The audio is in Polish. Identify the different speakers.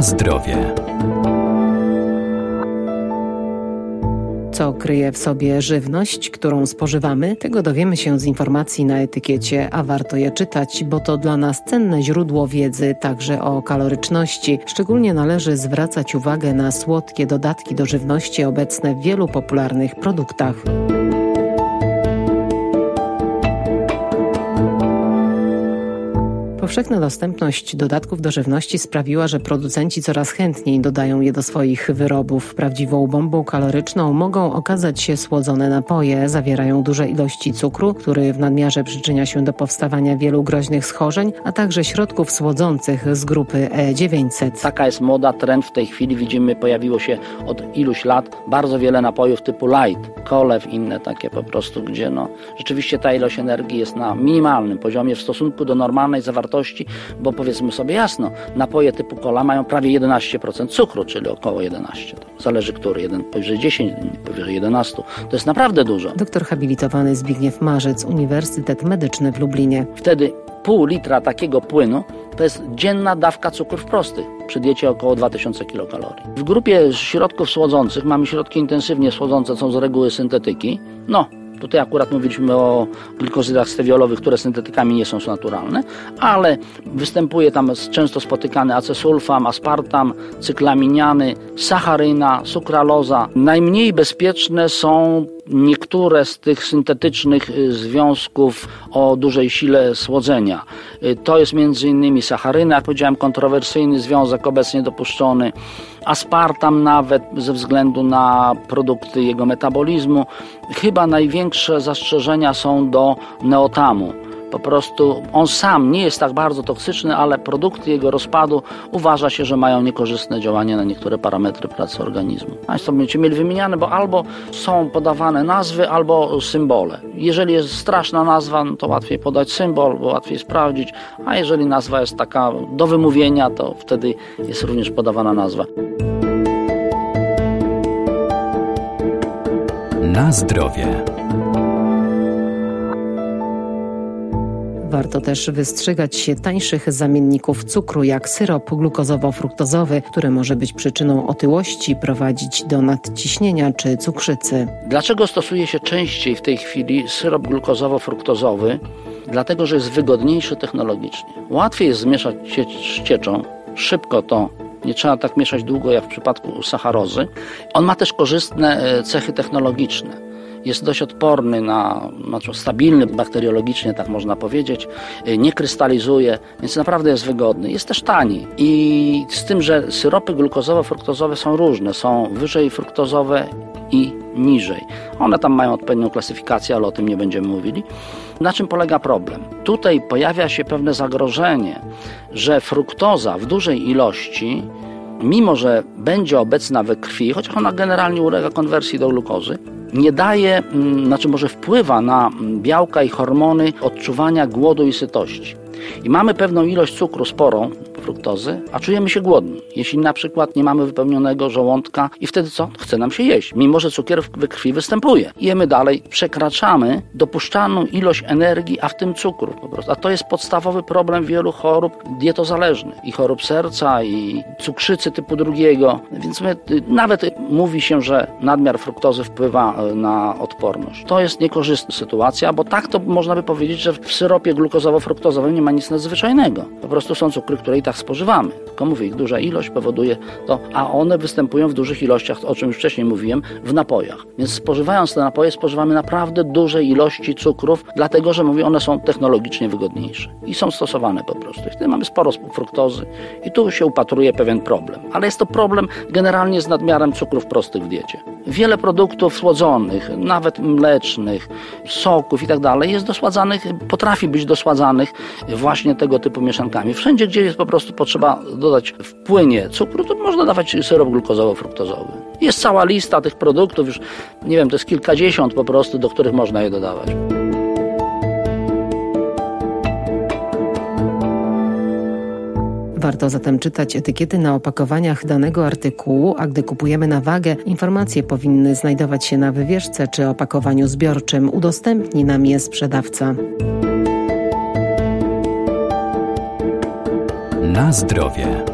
Speaker 1: Zdrowie. Co kryje w sobie żywność, którą spożywamy, tego dowiemy się z informacji na etykiecie, a warto je czytać, bo to dla nas cenne źródło wiedzy także o kaloryczności. Szczególnie należy zwracać uwagę na słodkie dodatki do żywności obecne w wielu popularnych produktach. Powszechna dostępność dodatków do żywności sprawiła, że producenci coraz chętniej dodają je do swoich wyrobów. Prawdziwą bombą kaloryczną mogą okazać się słodzone napoje. Zawierają duże ilości cukru, który w nadmiarze przyczynia się do powstawania wielu groźnych schorzeń, a także środków słodzących z grupy E900.
Speaker 2: Taka jest moda, trend w tej chwili widzimy, pojawiło się od iluś lat bardzo wiele napojów typu light, kolew, inne takie po prostu, gdzie no, rzeczywiście ta ilość energii jest na minimalnym poziomie w stosunku do normalnej zawartości bo powiedzmy sobie jasno, napoje typu cola mają prawie 11% cukru, czyli około 11. Zależy który, jeden powyżej 10, powyżej 11. To jest naprawdę dużo.
Speaker 1: Doktor habilitowany Zbigniew Marzec, Uniwersytet Medyczny w Lublinie.
Speaker 2: Wtedy pół litra takiego płynu to jest dzienna dawka cukrów prostych przy diecie około 2000 kilokalorii. W grupie środków słodzących mamy środki intensywnie słodzące, są z reguły syntetyki. No, Tutaj akurat mówiliśmy o glikozydach stewiolowych, które syntetykami nie są naturalne, ale występuje tam często spotykany acesulfam, aspartam, cyklaminiany, sacharyna, sukraloza. Najmniej bezpieczne są niektóre z tych syntetycznych y, związków o dużej sile słodzenia. Y, to jest między innymi sacharyna, jak powiedziałem, kontrowersyjny związek obecnie dopuszczony, aspartam nawet ze względu na produkty jego metabolizmu. Chyba największe zastrzeżenia są do neotamu po prostu on sam nie jest tak bardzo toksyczny, ale produkty jego rozpadu uważa się, że mają niekorzystne działanie na niektóre parametry pracy organizmu. Państwo będziecie mieli wymieniane, bo albo są podawane nazwy, albo symbole. Jeżeli jest straszna nazwa, no to łatwiej podać symbol, bo łatwiej sprawdzić, a jeżeli nazwa jest taka do wymówienia, to wtedy jest również podawana nazwa.
Speaker 1: Na zdrowie. Warto też wystrzegać się tańszych zamienników cukru, jak syrop glukozowo-fruktozowy, który może być przyczyną otyłości, prowadzić do nadciśnienia czy cukrzycy.
Speaker 2: Dlaczego stosuje się częściej w tej chwili syrop glukozowo-fruktozowy? Dlatego, że jest wygodniejszy technologicznie. Łatwiej jest zmieszać z cieczą, szybko to nie trzeba tak mieszać długo jak w przypadku sacharozy. On ma też korzystne e, cechy technologiczne jest dość odporny na, znaczy stabilny bakteriologicznie, tak można powiedzieć, y, nie krystalizuje, więc naprawdę jest wygodny. Jest też tani i z tym, że syropy glukozowo-fruktozowe są różne, są wyżej fruktozowe i niżej. One tam mają odpowiednią klasyfikację, ale o tym nie będziemy mówili. Na czym polega problem? Tutaj pojawia się pewne zagrożenie, że fruktoza w dużej ilości mimo że będzie obecna we krwi, chociaż ona generalnie ulega konwersji do glukozy, nie daje, mm, znaczy może wpływa na mm, białka i hormony odczuwania głodu i sytości. I mamy pewną ilość cukru sporą, fruktozy, a czujemy się głodni. Jeśli na przykład nie mamy wypełnionego żołądka i wtedy co? Chce nam się jeść, mimo że cukier w krwi występuje. Jemy dalej, przekraczamy dopuszczalną ilość energii, a w tym cukru po prostu. A to jest podstawowy problem wielu chorób dietozależnych i chorób serca i cukrzycy typu drugiego. Więc my, nawet mówi się, że nadmiar fruktozy wpływa e, na odporność. To jest niekorzystna sytuacja, bo tak to można by powiedzieć, że w syropie glukozowo-fruktozowym nie ma nic nadzwyczajnego. Po prostu są cukry, które i tak spożywamy. Tylko mówię, ich duża ilość powoduje to, a one występują w dużych ilościach, o czym już wcześniej mówiłem, w napojach. Więc spożywając te napoje, spożywamy naprawdę duże ilości cukrów, dlatego że mówię, one są technologicznie wygodniejsze i są stosowane po prostu. I wtedy mamy sporo fruktozy i tu się upatruje pewien problem. Ale jest to problem generalnie z nadmiarem cukrów prostych w diecie. Wiele produktów słodzonych, nawet mlecznych, soków i tak dalej jest dosładzanych, potrafi być dosładzanych właśnie tego typu mieszankami. Wszędzie, gdzie jest po prostu potrzeba dodać w płynie cukru, to można dawać syrop glukozowo-fruktozowy. Jest cała lista tych produktów, już nie wiem, to jest kilkadziesiąt po prostu, do których można je dodawać.
Speaker 1: Warto zatem czytać etykiety na opakowaniach danego artykułu, a gdy kupujemy na wagę, informacje powinny znajdować się na wywieszce czy opakowaniu zbiorczym. Udostępni nam je sprzedawca. Na zdrowie.